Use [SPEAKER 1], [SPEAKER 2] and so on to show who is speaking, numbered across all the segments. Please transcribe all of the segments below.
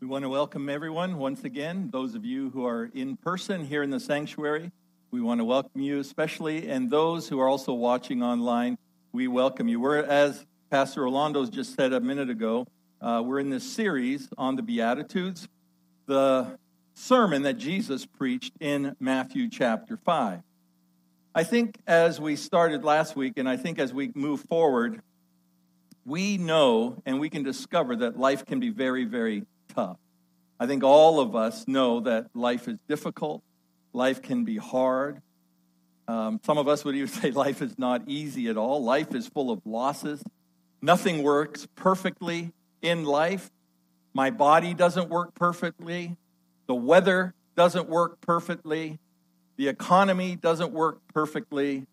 [SPEAKER 1] We want to welcome everyone once again. Those of you who are in person here in the sanctuary, we want to welcome you especially. And those who are also watching online, we welcome you. We're, as Pastor Orlando's just said a minute ago, uh, we're in this series on the Beatitudes, the sermon that Jesus preached in Matthew chapter 5. I think as we started last week, and I think as we move forward, we know and we can discover that life can be very, very tough. I think all of us know that life is difficult, life can be hard. Um, some of us would even say life is not easy at all. Life is full of losses. Nothing works perfectly in life. My body doesn't work perfectly. The weather doesn't work perfectly. The economy doesn't work perfectly.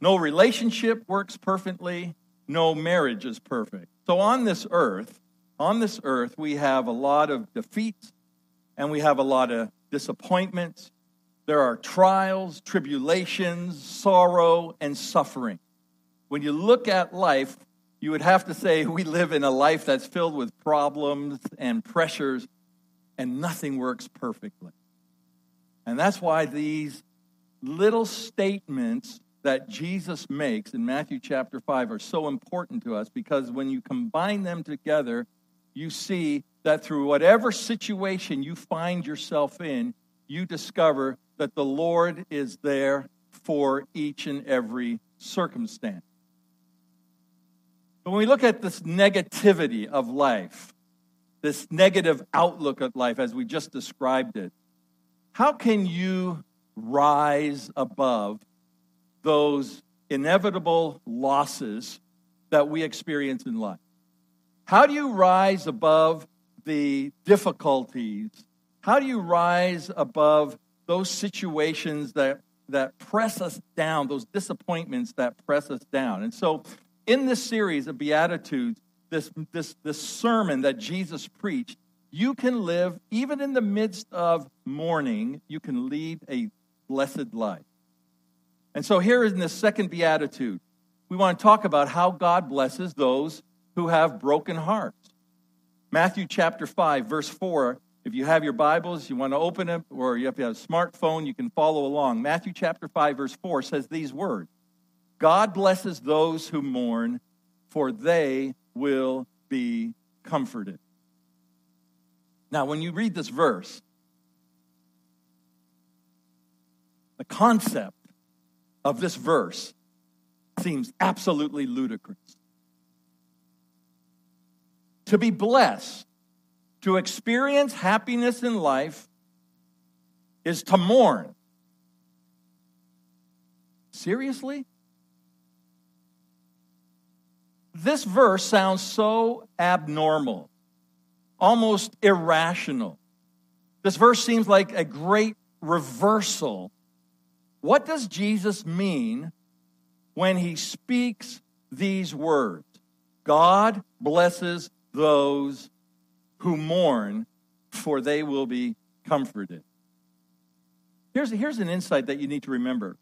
[SPEAKER 1] No relationship works perfectly. No marriage is perfect. So on this earth, on this earth, we have a lot of defeats and we have a lot of disappointments. There are trials, tribulations, sorrow, and suffering. When you look at life, you would have to say we live in a life that's filled with problems and pressures, and nothing works perfectly. And that's why these little statements that Jesus makes in Matthew chapter 5 are so important to us because when you combine them together, you see that through whatever situation you find yourself in, you discover that the Lord is there for each and every circumstance. When we look at this negativity of life, this negative outlook of life as we just described it, how can you rise above those inevitable losses that we experience in life? How do you rise above the difficulties? How do you rise above those situations that, that press us down, those disappointments that press us down? And so, in this series of Beatitudes, this, this, this sermon that Jesus preached, you can live, even in the midst of mourning, you can lead a blessed life. And so, here in the second Beatitude, we want to talk about how God blesses those who have broken hearts. Matthew chapter 5, verse 4. If you have your Bibles, you want to open it, or if you have a smartphone, you can follow along. Matthew chapter 5, verse 4 says these words God blesses those who mourn, for they will be comforted. Now, when you read this verse, the concept of this verse seems absolutely ludicrous to be blessed, to experience happiness in life, is to mourn. Seriously? This verse sounds so abnormal, almost irrational. This verse seems like a great reversal. What does Jesus mean when he speaks these words? God blesses those who mourn, for they will be comforted. Here's, here's an insight that you need to remember.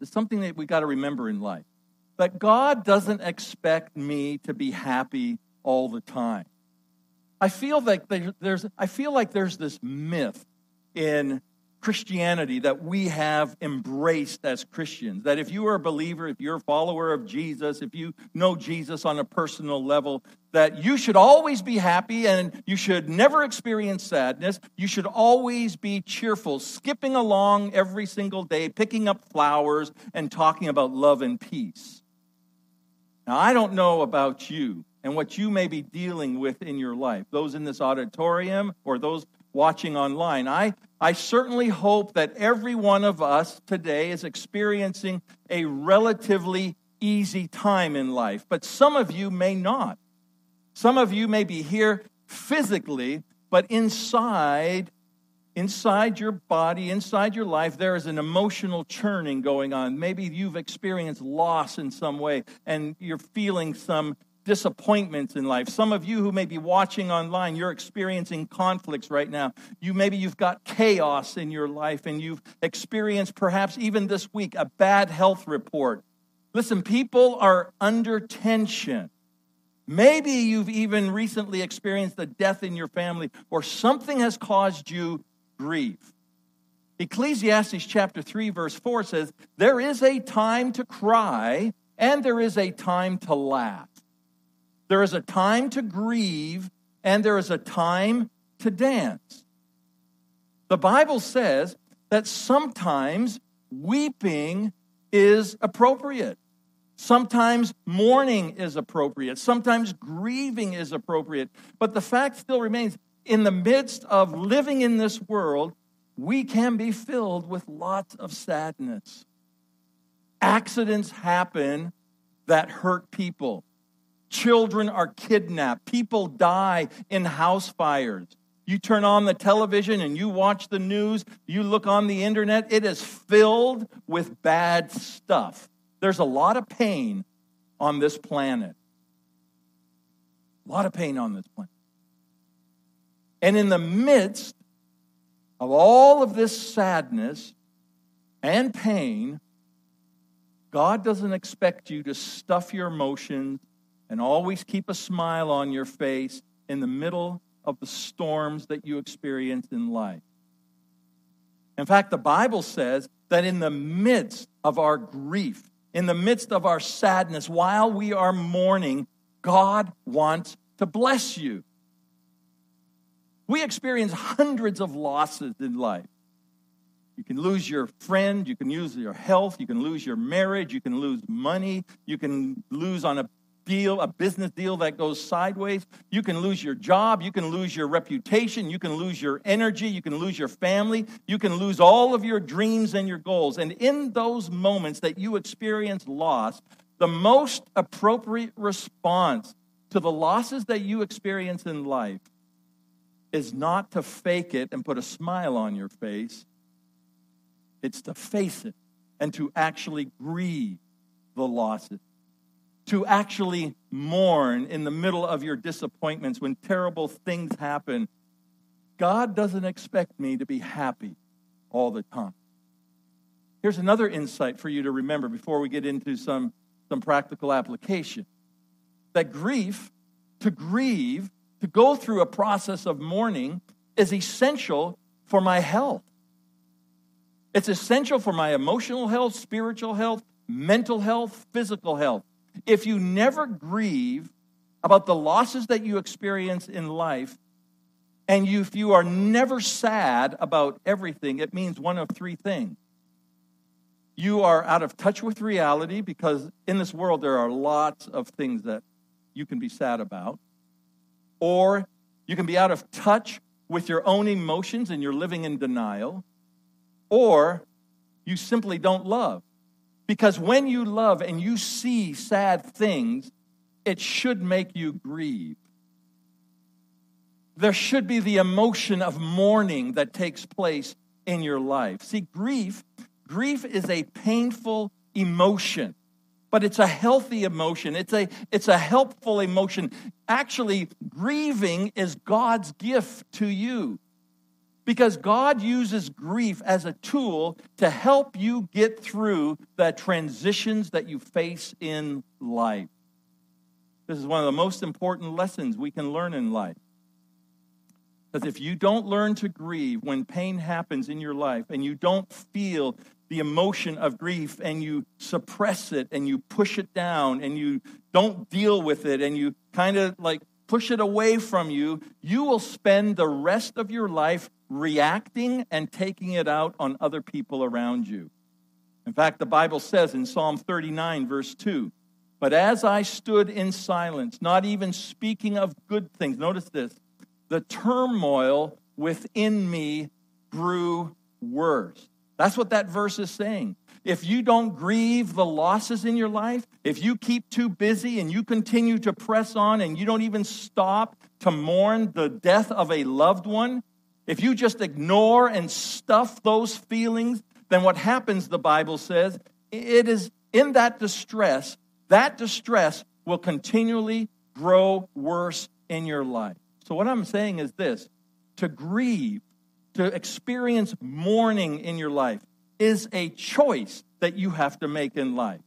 [SPEAKER 1] It's something that we got to remember in life. That God doesn't expect me to be happy all the time. I feel like there's, I feel like there's this myth in Christianity that we have embraced as Christians. That if you are a believer, if you're a follower of Jesus, if you know Jesus on a personal level, that you should always be happy and you should never experience sadness. You should always be cheerful, skipping along every single day, picking up flowers and talking about love and peace. Now, I don't know about you and what you may be dealing with in your life, those in this auditorium or those watching online. I, I certainly hope that every one of us today is experiencing a relatively easy time in life, but some of you may not. Some of you may be here physically, but inside, inside your body, inside your life, there is an emotional churning going on. Maybe you've experienced loss in some way and you're feeling some disappointments in life. Some of you who may be watching online, you're experiencing conflicts right now. You maybe you've got chaos in your life and you've experienced perhaps even this week a bad health report. Listen, people are under tension. Maybe you've even recently experienced a death in your family or something has caused you grief. Ecclesiastes chapter 3, verse 4 says, There is a time to cry and there is a time to laugh. There is a time to grieve and there is a time to dance. The Bible says that sometimes weeping is appropriate. Sometimes mourning is appropriate. Sometimes grieving is appropriate. But the fact still remains in the midst of living in this world, we can be filled with lots of sadness. Accidents happen that hurt people. Children are kidnapped. People die in house fires. You turn on the television and you watch the news, you look on the internet, it is filled with bad stuff. There's a lot of pain on this planet. A lot of pain on this planet. And in the midst of all of this sadness and pain, God doesn't expect you to stuff your emotions and always keep a smile on your face in the middle of the storms that you experience in life. In fact, the Bible says that in the midst of our grief, in the midst of our sadness, while we are mourning, God wants to bless you. We experience hundreds of losses in life. You can lose your friend, you can lose your health, you can lose your marriage, you can lose money, you can lose on a deal, a business deal that goes sideways. You can lose your job. You can lose your reputation. You can lose your energy. You can lose your family. You can lose all of your dreams and your goals. And in those moments that you experience loss, the most appropriate response to the losses that you experience in life is not to fake it and put a smile on your face. It's to face it and to actually grieve the losses to actually mourn in the middle of your disappointments when terrible things happen. God doesn't expect me to be happy all the time. Here's another insight for you to remember before we get into some, some practical application that grief, to grieve, to go through a process of mourning, is essential for my health. It's essential for my emotional health, spiritual health, mental health, physical health. If you never grieve about the losses that you experience in life, and you, if you are never sad about everything, it means one of three things. You are out of touch with reality because in this world there are lots of things that you can be sad about. Or you can be out of touch with your own emotions and you're living in denial. Or you simply don't love. Because when you love and you see sad things, it should make you grieve. There should be the emotion of mourning that takes place in your life. See, grief, grief is a painful emotion, but it's a healthy emotion. It's a, it's a helpful emotion. Actually, grieving is God's gift to you. Because God uses grief as a tool to help you get through the transitions that you face in life. This is one of the most important lessons we can learn in life. Because if you don't learn to grieve when pain happens in your life and you don't feel the emotion of grief and you suppress it and you push it down and you don't deal with it and you kind of like push it away from you, you will spend the rest of your life reacting and taking it out on other people around you. In fact, the Bible says in Psalm 39, verse 2, But as I stood in silence, not even speaking of good things, notice this, the turmoil within me grew worse. That's what that verse is saying. If you don't grieve the losses in your life, if you keep too busy and you continue to press on and you don't even stop to mourn the death of a loved one, if you just ignore and stuff those feelings, then what happens, the Bible says, it is in that distress, that distress will continually grow worse in your life. So, what I'm saying is this to grieve, to experience mourning in your life, is a choice that you have to make in life.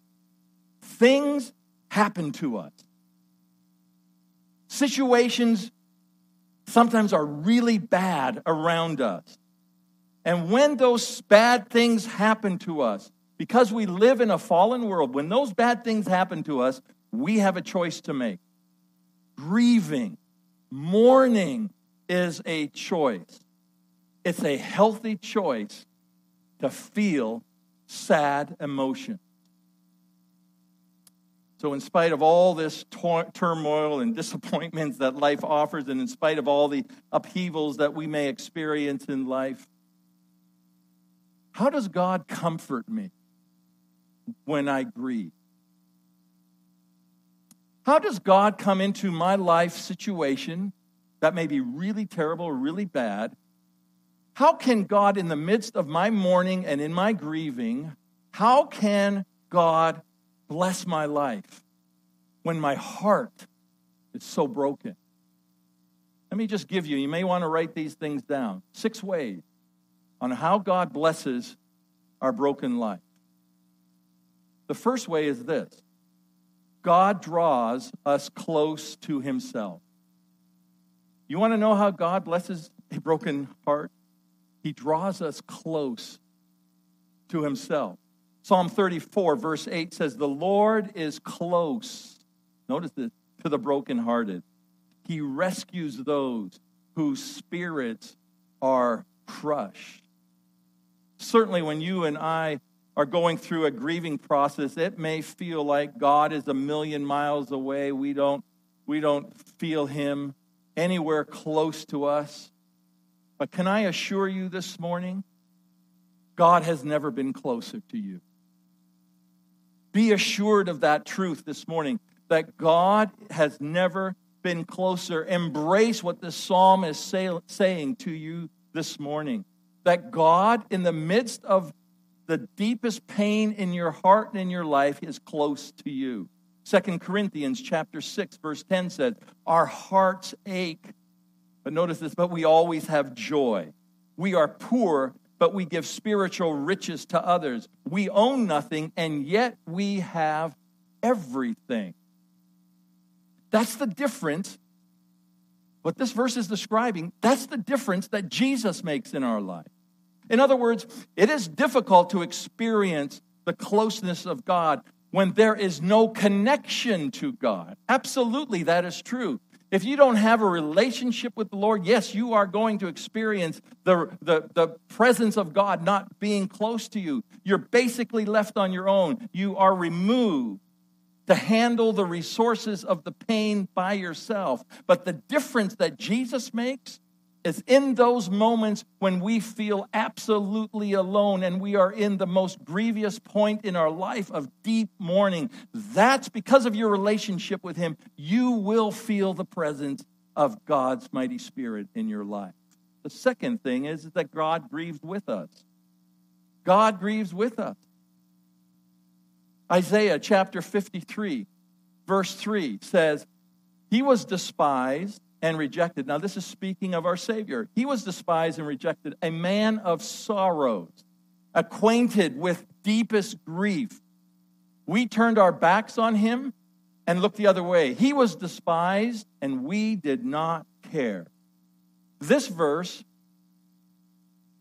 [SPEAKER 1] Things happen to us. Situations sometimes are really bad around us. And when those bad things happen to us, because we live in a fallen world, when those bad things happen to us, we have a choice to make. Grieving, mourning is a choice. It's a healthy choice to feel sad emotion. So, in spite of all this tor- turmoil and disappointments that life offers, and in spite of all the upheavals that we may experience in life, how does God comfort me when I grieve? How does God come into my life situation that may be really terrible really bad? How can God, in the midst of my mourning and in my grieving, how can God bless my life when my heart is so broken? Let me just give you, you may want to write these things down. Six ways on how God blesses our broken life. The first way is this God draws us close to Himself. You want to know how God blesses a broken heart? He draws us close to Himself. Psalm 34, verse 8 says, The Lord is close. Notice this to the brokenhearted. He rescues those whose spirits are crushed. Certainly, when you and I are going through a grieving process, it may feel like God is a million miles away. We don't, we don't feel Him anywhere close to us. But can I assure you this morning, God has never been closer to you. Be assured of that truth this morning that God has never been closer. Embrace what this psalm is say, saying to you this morning that God, in the midst of the deepest pain in your heart and in your life, is close to you. Second Corinthians chapter 6, verse 10 says, Our hearts ache. But notice this, but we always have joy. We are poor, but we give spiritual riches to others. We own nothing, and yet we have everything. That's the difference what this verse is describing, that's the difference that Jesus makes in our life. In other words, it is difficult to experience the closeness of God when there is no connection to God. Absolutely, that is true. If you don't have a relationship with the Lord, yes, you are going to experience the, the, the, presence of God not being close to you. You're basically left on your own. You are removed to handle the resources of the pain by yourself. But the difference that Jesus makes is in those moments when we feel absolutely alone and we are in the most grievous point in our life of deep mourning. That's because of your relationship with Him. You will feel the presence of God's mighty Spirit in your life. The second thing is that God grieves with us. God grieves with us. Isaiah chapter 53, verse 3 says, He was despised and rejected. Now, this is speaking of our Savior. He was despised and rejected, a man of sorrows, acquainted with deepest grief. We turned our backs on him and looked the other way. He was despised, and we did not care. This verse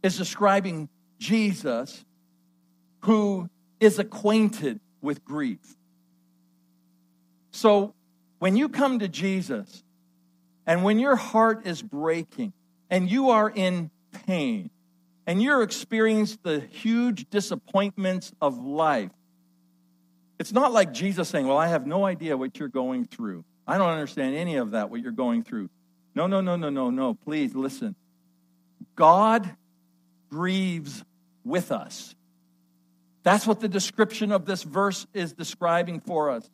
[SPEAKER 1] is describing Jesus, who is acquainted with grief. So when you come to Jesus and when your heart is breaking and you are in pain and you're experiencing the huge disappointments of life, it's not like Jesus saying, Well, I have no idea what you're going through. I don't understand any of that, what you're going through. No, no, no, no, no, no. Please listen. God grieves with us. That's what the description of this verse is describing for us.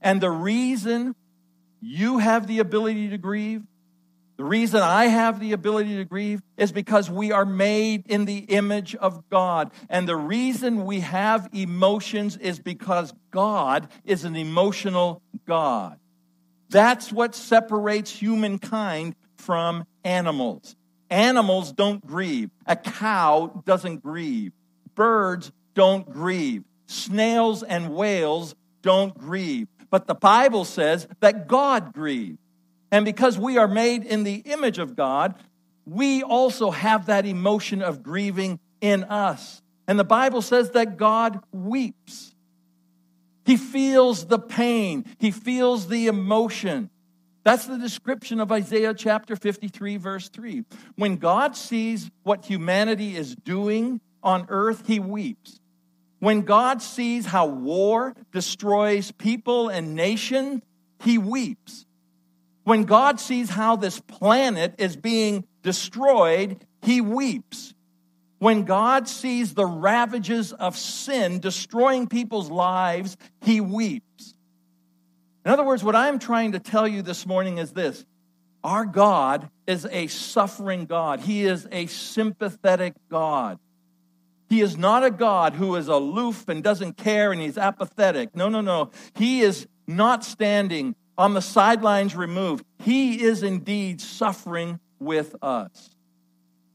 [SPEAKER 1] And the reason you have the ability to grieve, the reason I have the ability to grieve is because we are made in the image of God. And the reason we have emotions is because God is an emotional God. That's what separates humankind from animals. Animals don't grieve. A cow doesn't grieve. Birds don't grieve. Snails and whales don't grieve. But the Bible says that God grieves. And because we are made in the image of God, we also have that emotion of grieving in us. And the Bible says that God weeps. He feels the pain, he feels the emotion. That's the description of Isaiah chapter 53, verse 3. When God sees what humanity is doing on earth, he weeps. When God sees how war destroys people and nations, he weeps. When God sees how this planet is being destroyed, he weeps. When God sees the ravages of sin destroying people's lives, he weeps. In other words, what I'm trying to tell you this morning is this our God is a suffering God, He is a sympathetic God. He is not a God who is aloof and doesn't care and he's apathetic. No, no, no. He is not standing on the sidelines removed. He is indeed suffering with us.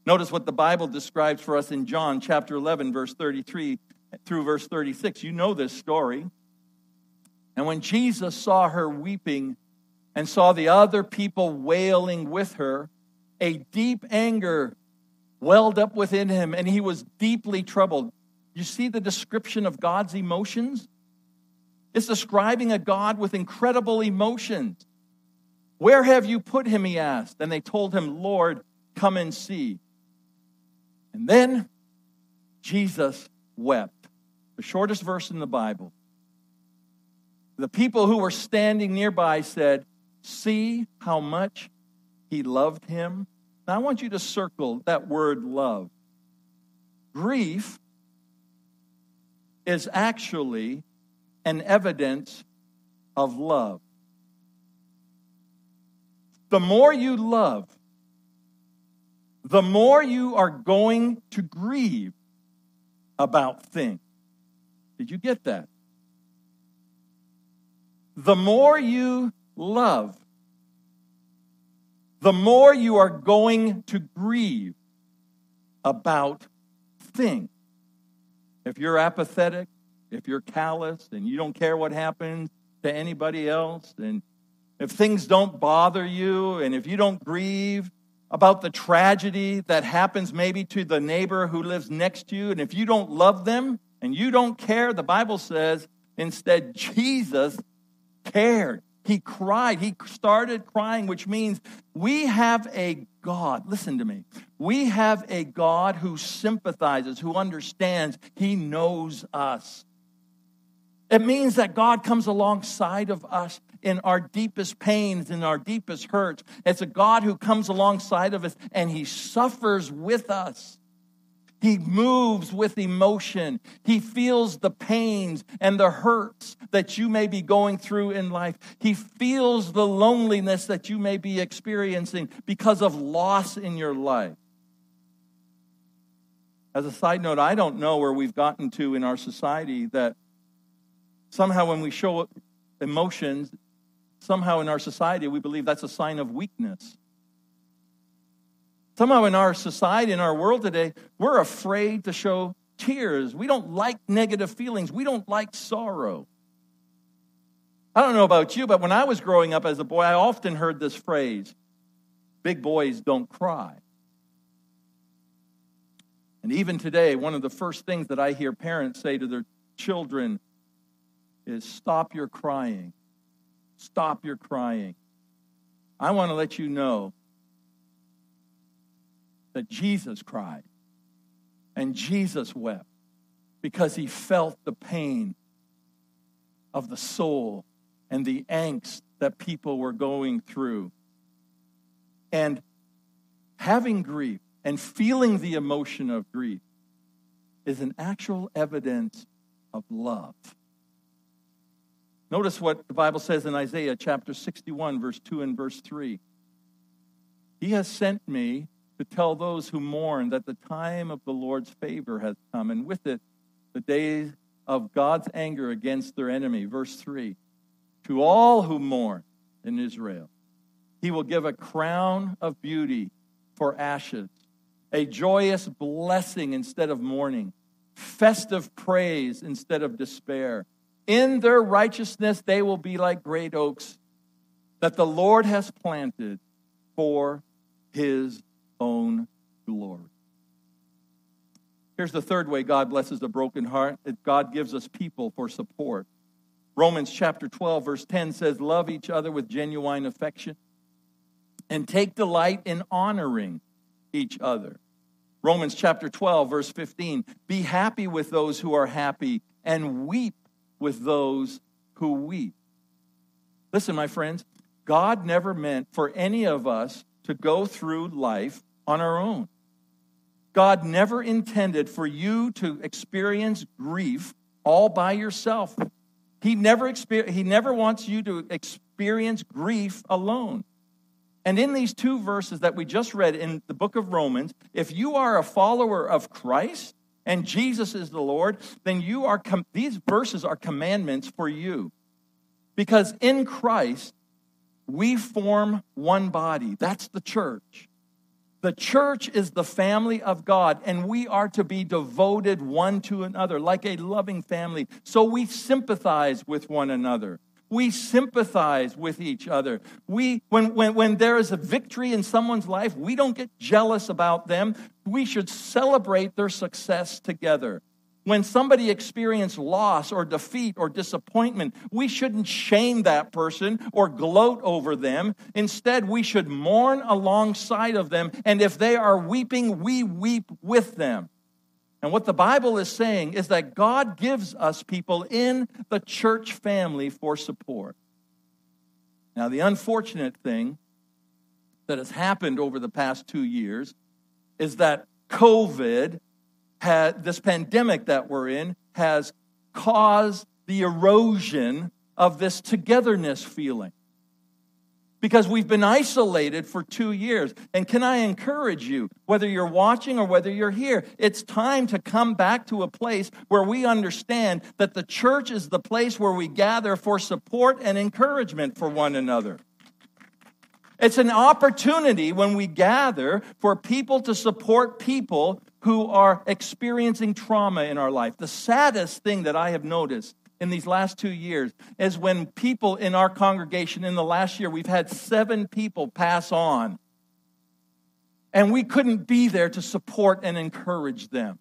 [SPEAKER 1] Notice what the Bible describes for us in John chapter 11, verse 33 through verse 36. You know this story. And when Jesus saw her weeping and saw the other people wailing with her, a deep anger welled up within him and he was deeply troubled. You see the description of God's emotions? It's describing a God with incredible emotions. Where have you put him? He asked. And they told him, Lord, come and see. And then Jesus wept. The shortest verse in the Bible. The people who were standing nearby said, See how much he loved him. Now I want you to circle that word love. Grief is actually an evidence of love. The more you love, the more you are going to grieve about things. Did you get that? the more you love, the more you are going to grieve about things. If you're apathetic, if you're callous and you don't care what happens to anybody else, and if things don't bother you, and if you don't grieve about the tragedy that happens maybe to the neighbor who lives next to you, and if you don't love them and you don't care, the Bible says instead, Jesus cared. He cried. He started crying, which means we have a God. Listen to me. We have a God who sympathizes, who understands. He knows us. It means that God comes alongside of us in our deepest pains, in our deepest hurts. It's a God who comes alongside of us and he suffers with us. He moves with emotion. He feels the pains and the hurts that you may be going through in life. He feels the loneliness that you may be experiencing because of loss in your life. As a side note, I don't know where we've gotten to in our society that somehow when we show emotions, somehow in our society we believe that's a sign of weakness. Somehow in our society, in our world today, we're afraid to show tears. We don't like negative feelings. We don't like sorrow. I don't know about you, but when I was growing up as a boy, I often heard this phrase big boys don't cry. And even today, one of the first things that I hear parents say to their children is stop your crying. Stop your crying. I want to let you know that Jesus cried and Jesus wept because he felt the pain of the soul and the angst that people were going through. And having grief and feeling the emotion of grief is an actual evidence of love. Notice what the Bible says in Isaiah chapter 61, verse 2 and verse 3. He has sent me to tell those who mourn that the time of the Lord's favor has come, and with it, the days of God's anger against their enemy. Verse 3 To all who mourn in Israel, he will give a crown of beauty for ashes, a joyous blessing instead of mourning, festive praise instead of despair. In their righteousness, they will be like great oaks that the Lord has planted for his own glory. Here's the third way God blesses a broken heart that God gives us people for support. Romans chapter 12, verse 10 says, Love each other with genuine affection and take delight in honoring each other. Romans chapter 12, verse 15 Be happy with those who are happy and weep with those who weep. Listen, my friends, God never meant for any of us to go through life on our own. God never intended for you to experience grief all by yourself. He never, he never wants you to experience grief alone. And in these two verses that we just read in the book of Romans, if you are a follower of Christ and Jesus is the Lord, then you are com- these verses are commandments for you. Because in Christ we form one body. That's the church. The church is the family of God, and we are to be devoted one to another like a loving family. So we sympathize with one another. We sympathize with each other. We, when, when, when there is a victory in someone's life, we don't get jealous about them. We should celebrate their success together. When somebody experiences loss or defeat or disappointment, we shouldn't shame that person or gloat over them. Instead, we should mourn alongside of them. And if they are weeping, we weep with them. And what the Bible is saying is that God gives us people in the church family for support. Now, the unfortunate thing that has happened over the past two years is that COVID, had, this pandemic that we're in, has caused the erosion of this togetherness feeling because we've been isolated for two years. And can I encourage you, whether you're watching or whether you're here, it's time to come back to a place where we understand that the church is the place where we gather for support and encouragement for one another. It's an opportunity when we gather for people to support people who are experiencing trauma in our life. The saddest thing that I have noticed in these last two years is when people in our congregation in the last year, we've had seven people pass on. And we couldn't be there to support and encourage them.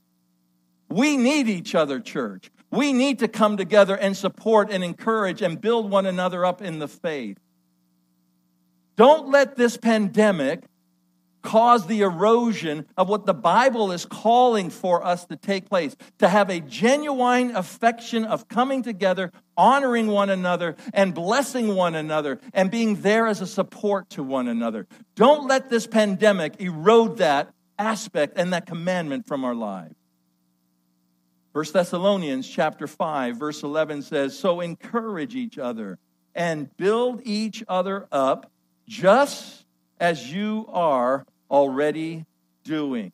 [SPEAKER 1] We need each other, church. We need to come together and support and encourage and build one another up in the faith. Don't let this pandemic cause the erosion of what the Bible is calling for us to take place, to have a genuine affection of coming together, honoring one another, and blessing one another, and being there as a support to one another. Don't let this pandemic erode that aspect and that commandment from our lives. 1 Thessalonians chapter 5 verse 11 says, "So encourage each other and build each other up just as you are already doing.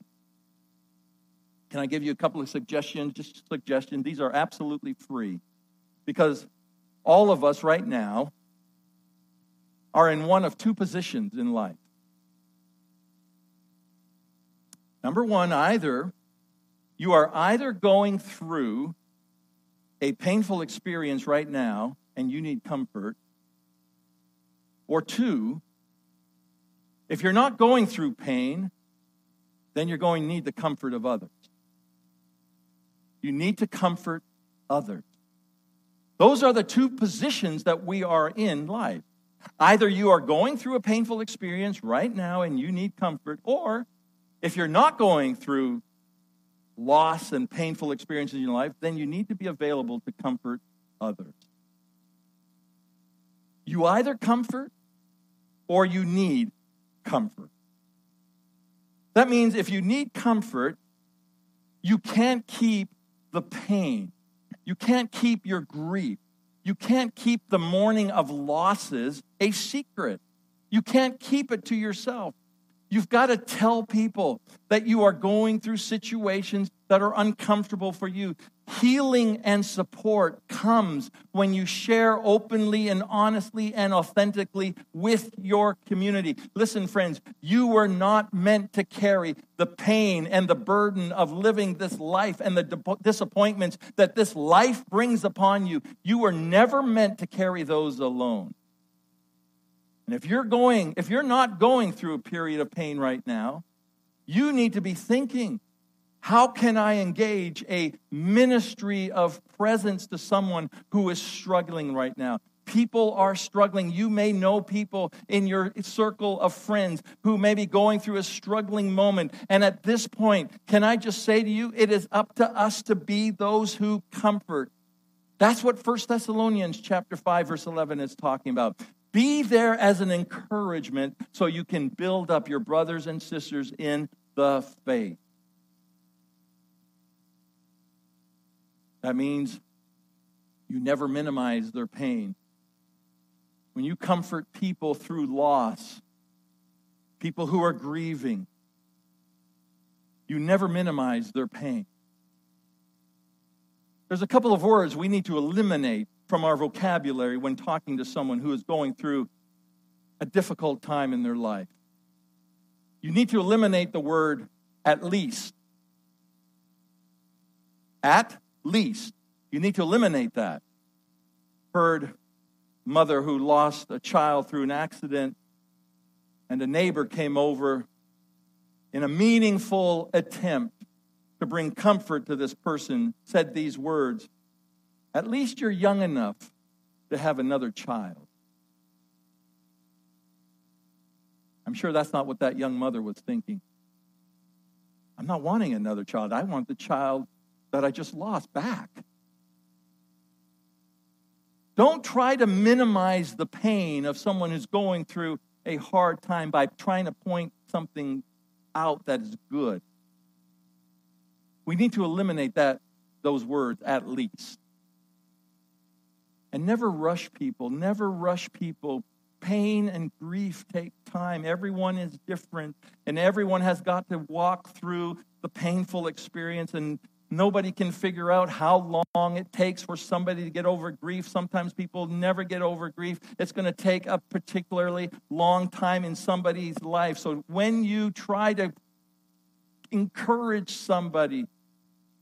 [SPEAKER 1] Can I give you a couple of suggestions? Just suggestions. These are absolutely free because all of us right now are in one of two positions in life. Number one, either you are either going through a painful experience right now and you need comfort, or two, if you're not going through pain, then you're going to need the comfort of others. You need to comfort others. Those are the two positions that we are in life. Either you are going through a painful experience right now and you need comfort, or if you're not going through loss and painful experiences in your life, then you need to be available to comfort others. You either comfort or you need comfort. That means if you need comfort, you can't keep the pain. You can't keep your grief. You can't keep the mourning of losses a secret. You can't keep it to yourself. You've got to tell people that you are going through situations that are uncomfortable for you. Healing and support comes when you share openly and honestly and authentically with your community. Listen, friends, you were not meant to carry the pain and the burden of living this life and the disappointments that this life brings upon you. You were never meant to carry those alone. And if you're going, if you're not going through a period of pain right now, you need to be thinking, how can I engage a ministry of presence to someone who is struggling right now? People are struggling. You may know people in your circle of friends who may be going through a struggling moment. And at this point, can I just say to you, it is up to us to be those who comfort. That's what 1 Thessalonians chapter 5 verse 11 is talking about. Be there as an encouragement so you can build up your brothers and sisters in the faith. That means you never minimize their pain. When you comfort people through loss, people who are grieving, you never minimize their pain. There's a couple of words we need to eliminate from our vocabulary when talking to someone who is going through a difficult time in their life. You need to eliminate the word at least. At least. You need to eliminate that. Heard mother who lost a child through an accident, and a neighbor came over in a meaningful attempt to bring comfort to this person, said these words At least you're young enough to have another child. I'm sure that's not what that young mother was thinking. I'm not wanting another child. I want the child that I just lost back. Don't try to minimize the pain of someone who's going through a hard time by trying to point something out that is good. We need to eliminate that those words at least. And never rush people, never rush people. Pain and grief take time. Everyone is different, and everyone has got to walk through the painful experience and Nobody can figure out how long it takes for somebody to get over grief. Sometimes people never get over grief. It's going to take a particularly long time in somebody's life. So when you try to encourage somebody,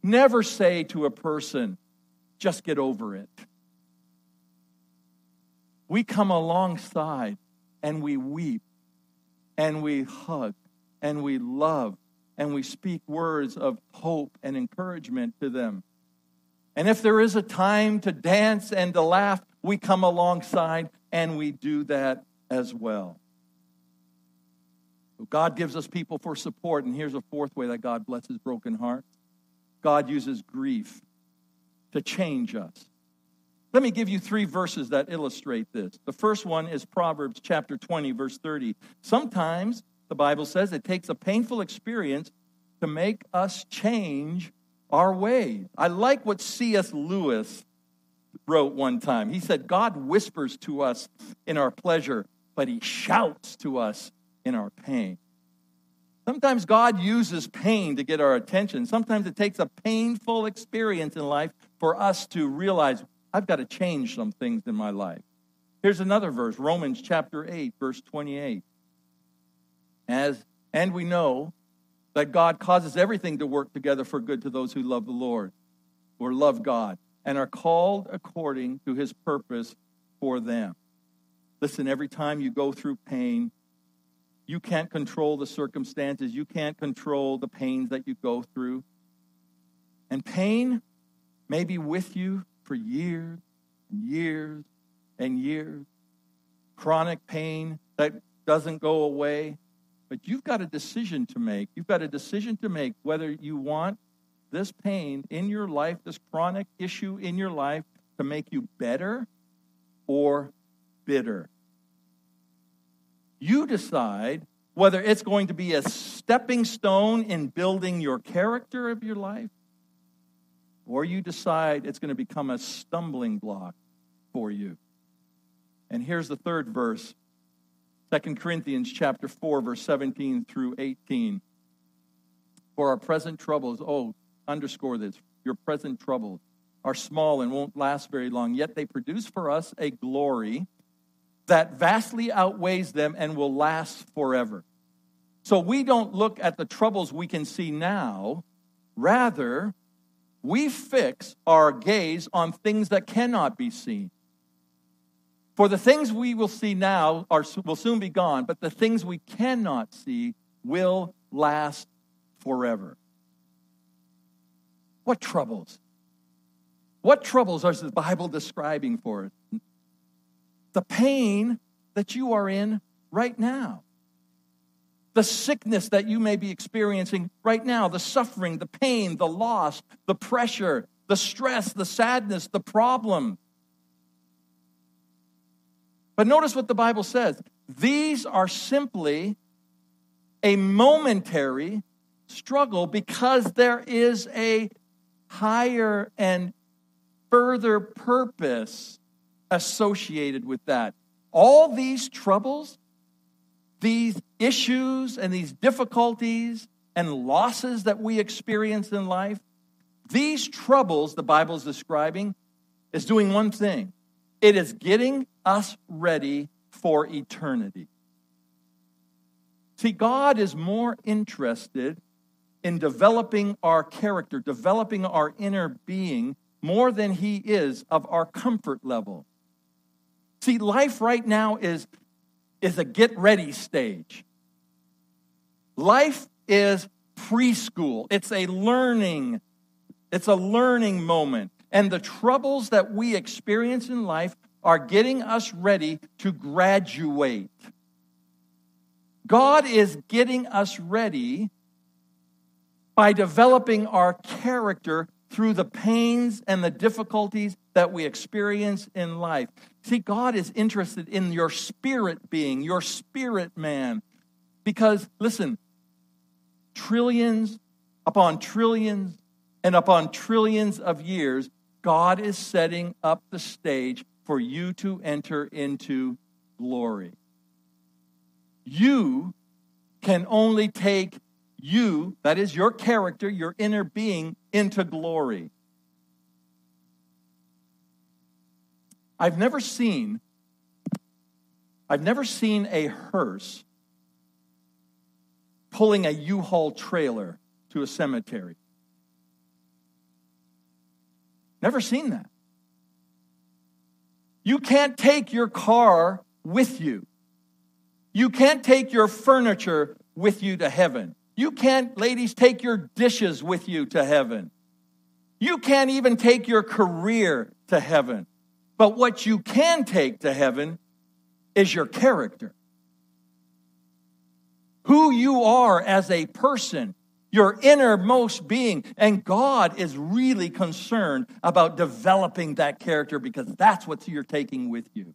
[SPEAKER 1] never say to a person, just get over it. We come alongside and we weep and we hug and we love and we speak words of hope and encouragement to them. And if there is a time to dance and to laugh, we come alongside and we do that as well. God gives us people for support, and here's a fourth way that God blesses broken hearts God uses grief to change us. Let me give you three verses that illustrate this. The first one is Proverbs chapter 20, verse 30. Sometimes the Bible says it takes a painful experience to make us change our way. I like what C.S. Lewis wrote one time. He said, God whispers to us in our pleasure, but he shouts to us in our pain. Sometimes God uses pain to get our attention. Sometimes it takes a painful experience in life for us to realize, I've got to change some things in my life. Here's another verse Romans chapter 8, verse 28. As, and we know that God causes everything to work together for good to those who love the Lord or love God and are called according to his purpose for them. Listen, every time you go through pain, you can't control the circumstances, you can't control the pains that you go through. And pain may be with you for years and years and years. Chronic pain that doesn't go away. But you've got a decision to make. You've got a decision to make whether you want this pain in your life, this chronic issue in your life, to make you better or bitter. You decide whether it's going to be a stepping stone in building your character of your life, or you decide it's going to become a stumbling block for you. And here's the third verse 2 Corinthians chapter 4 verse 17 through 18. For our present troubles, oh, underscore this, your present troubles are small and won't last very long, yet they produce for us a glory that vastly outweighs them and will last forever. So we don't look at the troubles we can see now, rather, we fix our gaze on things that cannot be seen. For the things we will see now are, will soon be gone, but the things we cannot see will last forever. What troubles? What troubles is the Bible describing for us? The pain that you are in right now. The sickness that you may be experiencing right now, the suffering, the pain, the loss, the pressure, the stress, the sadness, the problem. But notice what the Bible says these are simply a momentary struggle because there is a higher and further purpose associated with that. All these troubles, these issues, and these difficulties and losses that we experience in life, these troubles, the Bible is describing, is doing one thing it is getting us ready for eternity. See, God is more interested in developing our character, developing our inner being, more than He is of our comfort level. See, life right now is, is a get ready stage. Life is preschool, it's a learning it's a learning moment. And the troubles that we experience in life are getting us ready to graduate. God is getting us ready by developing our character through the pains and the difficulties that we experience in life. See, God is interested in your spirit being, your spirit man. Because, listen, trillions upon trillions and upon trillions of years, God is setting up the stage for you to enter into glory. You can only take you, that is your character, your inner being, into glory. I've never seen I've never seen a hearse pulling a U-Haul trailer to a cemetery. Never seen that. You can't take your car with you. You can't take your furniture with you to heaven. You can't, ladies, take your dishes with you to heaven. You can't even take your career to heaven. But what you can take to heaven is your character. Who you are as a person your innermost being. And God is really concerned about developing that character because that's what you're taking with you.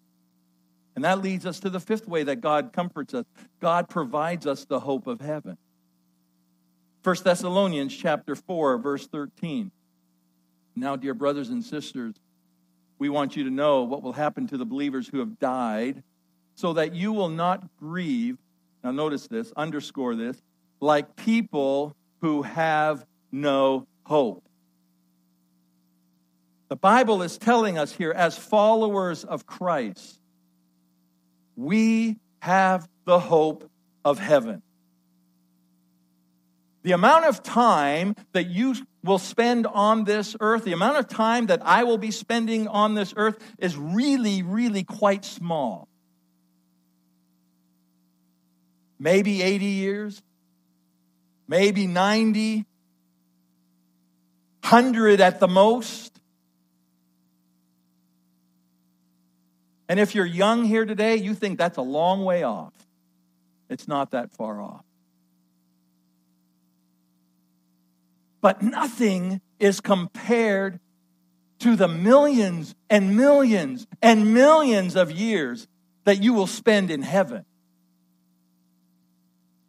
[SPEAKER 1] And that leads us to the fifth way that God comforts us. God provides us the hope of heaven. 1 Thessalonians chapter 4 verse 13. Now dear brothers and sisters, we want you to know what will happen to the believers who have died so that you will not grieve. Now notice this, underscore this, like people who have no hope. The Bible is telling us here, as followers of Christ, we have the hope of heaven. The amount of time that you will spend on this earth, the amount of time that I will be spending on this earth is really, really quite small. Maybe 80 years, maybe 90, 100 at the most. And if you're young here today, you think that's a long way off. It's not that far off. But nothing is compared to the millions and millions and millions of years that you will spend in heaven.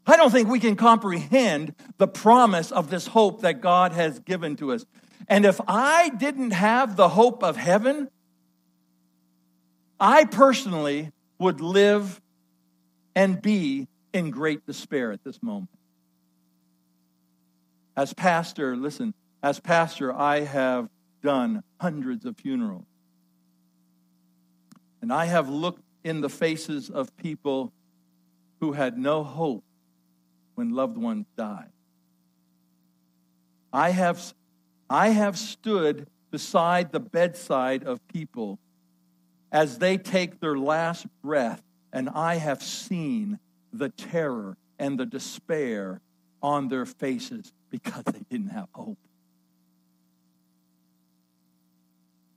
[SPEAKER 1] I don't think we can comprehend the promise of this hope that God has given to us. And if I didn't have the hope of heaven, I personally would live and be in great despair at this moment. As pastor, listen, as pastor, I have done hundreds of funerals. And I have looked in the faces of people who had no hope when loved ones die. I have, I have stood beside the bedside of people as they take their last breath, and I have seen the terror and the despair on their faces because they didn't have hope.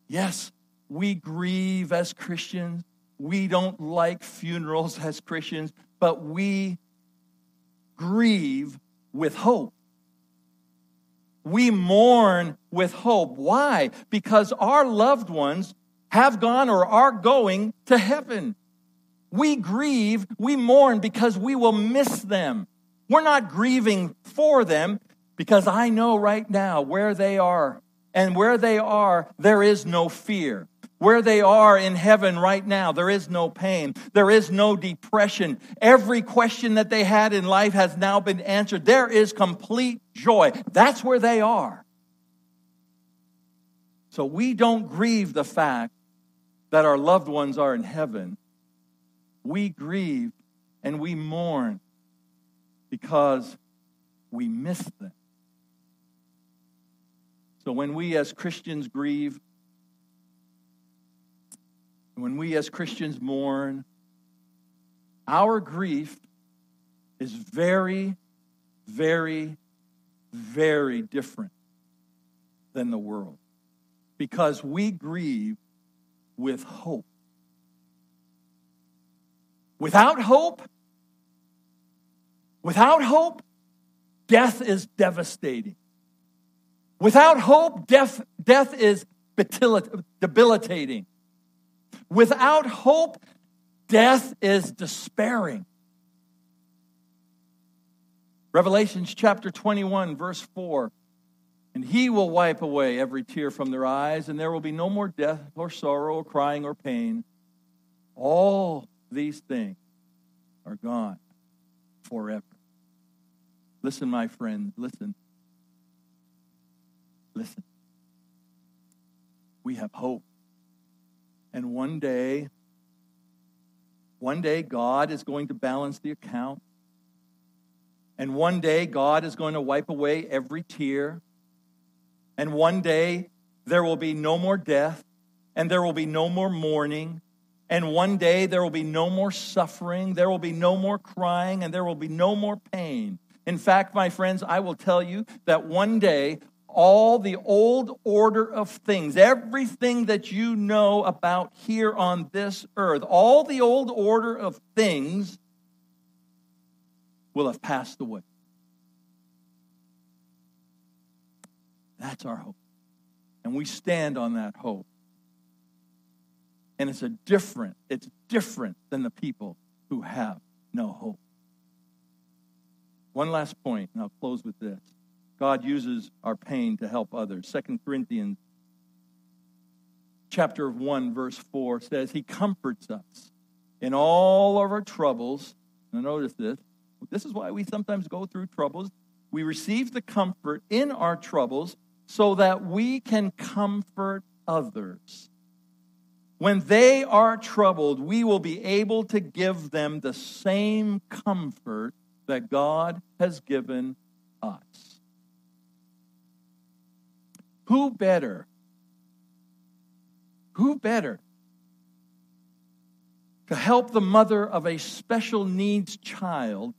[SPEAKER 1] Yes, we grieve as Christians. We don't like funerals as Christians, but we grieve with hope. We mourn with hope. Why? Because our loved ones have gone or are going to heaven. We grieve, we mourn because we will miss them. We're not grieving for them because I know right now where they are. And where they are, there is no fear. Where they are in heaven right now, there is no pain. There is no depression. Every question that they had in life has now been answered. There is complete joy. That's where they are. So we don't grieve the fact that our loved ones are in heaven. We grieve and we mourn because we miss them. So when we as Christians grieve, when we as Christians mourn, our grief is very, very, very different than the world because we grieve with hope. Without hope, without hope, death is devastating. Without hope, death, death is debilitating. Without hope, death is despairing. Revelations chapter 21, verse 4. And he will wipe away every tear from their eyes, and there will be no more death or sorrow or crying or pain. All these things are gone forever. Listen, my friend, listen. Listen. We have hope. And one day, one day, God is going to balance the account. And one day, God is going to wipe away every tear. And one day, there will be no more death, and there will be no more mourning. And one day, there will be no more suffering, there will be no more crying, and there will be no more pain. In fact, my friends, I will tell you that one day all the old order of things, everything that you know about here on this earth, all the old order of things will have passed away. That's our hope. And we stand on that hope. And it's a different, it's different than the people who have no hope. One last point, and I'll close with this. God uses our pain to help others. Second Corinthians chapter 1 verse 4 says he comforts us in all of our troubles. Now notice this. This is why we sometimes go through troubles. We receive the comfort in our troubles so that we can comfort others. When they are troubled, we will be able to give them the same comfort that God has given us. Who better? Who better to help the mother of a special needs child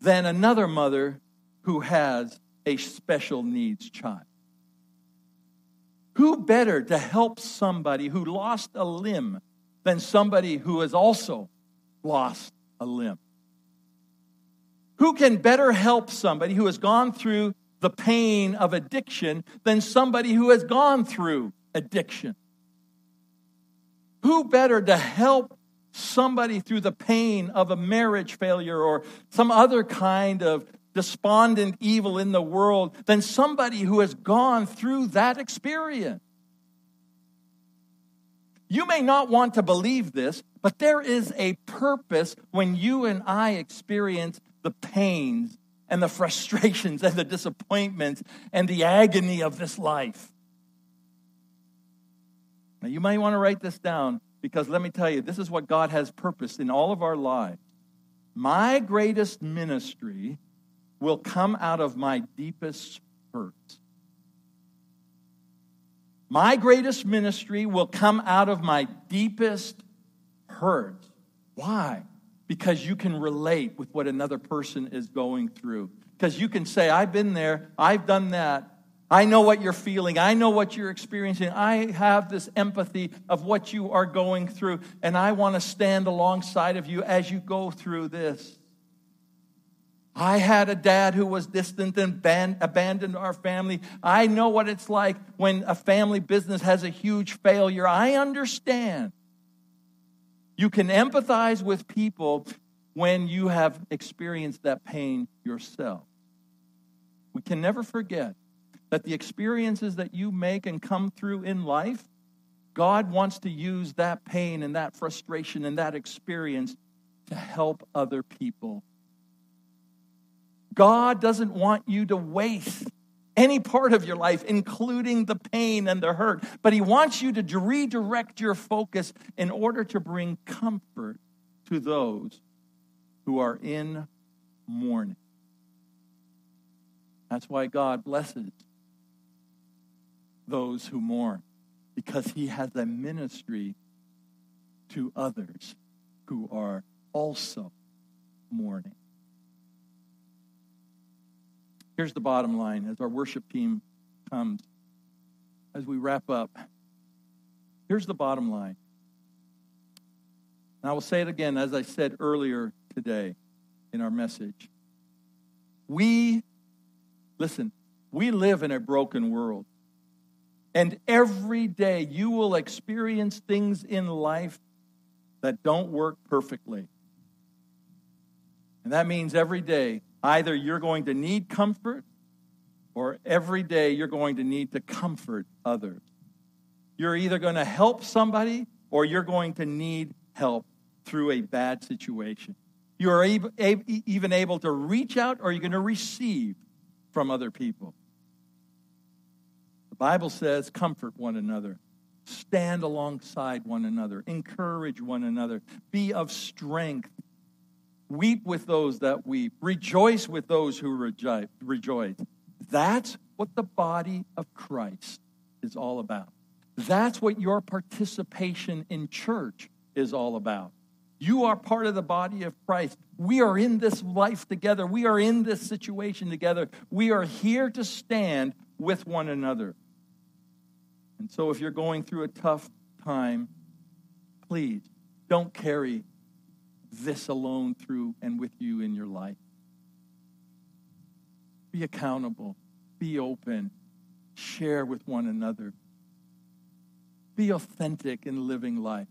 [SPEAKER 1] than another mother who has a special needs child? Who better to help somebody who lost a limb than somebody who has also lost a limb? Who can better help somebody who has gone through the pain of addiction than somebody who has gone through addiction. Who better to help somebody through the pain of a marriage failure or some other kind of despondent evil in the world than somebody who has gone through that experience? You may not want to believe this, but there is a purpose when you and I experience the pains and the frustrations and the disappointments and the agony of this life. Now, you might want to write this down because let me tell you, this is what God has purposed in all of our lives. My greatest ministry will come out of my deepest hurt. My greatest ministry will come out of my deepest hurt. Why? Because you can relate with what another person is going through. Because you can say, I've been there, I've done that, I know what you're feeling. I know what you're experiencing. I have this empathy of what you are going through, and I want to stand alongside of you as you go through this. I had a dad who was distant and ban- abandoned our family. I know what it's like when a family business has a huge failure. I understand. You can empathize with people when you have experienced that pain yourself. We can never forget that the experiences that you make and come through in life, God wants to use that pain and that frustration and that experience to help other people. God doesn't want you to waste any part of your life, including the pain and the hurt, but He wants you to redirect your focus in order to bring comfort to those who are in mourning. That's why God blesses those who mourn because he has a ministry to others who are also mourning. Here's the bottom line as our worship team comes, as we wrap up. Here's the bottom line. And I will say it again, as I said earlier today in our message. We, listen, we live in a broken world. And every day you will experience things in life that don't work perfectly. And that means every day, either you're going to need comfort or every day you're going to need to comfort others. You're either going to help somebody or you're going to need help through a bad situation. You're even able to reach out or you're going to receive from other people. The Bible says, comfort one another, stand alongside one another, encourage one another, be of strength, weep with those that weep, rejoice with those who rejoice. That's what the body of Christ is all about. That's what your participation in church is all about. You are part of the body of Christ. We are in this life together. We are in this situation together. We are here to stand with one another. And so, if you're going through a tough time, please don't carry this alone through and with you in your life. Be accountable, be open, share with one another, be authentic in living life,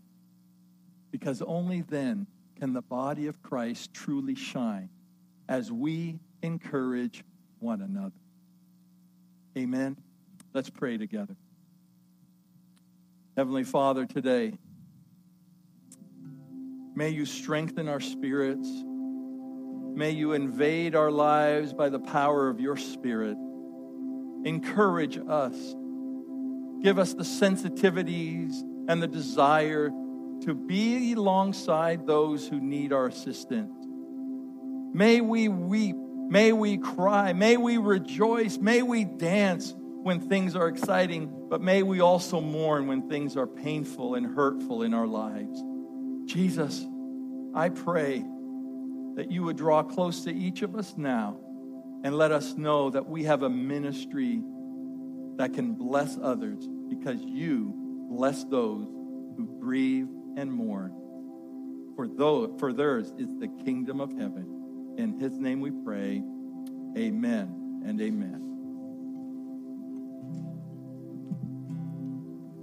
[SPEAKER 1] because only then can the body of Christ truly shine as we encourage one another. Amen. Let's pray together. Heavenly Father, today, may you strengthen our spirits. May you invade our lives by the power of your Spirit. Encourage us. Give us the sensitivities and the desire to be alongside those who need our assistance. May we weep. May we cry. May we rejoice. May we dance when things are exciting, but may we also mourn when things are painful and hurtful in our lives. Jesus, I pray that you would draw close to each of us now and let us know that we have a ministry that can bless others because you bless those who grieve and mourn. For, those, for theirs is the kingdom of heaven. In his name we pray. Amen and amen.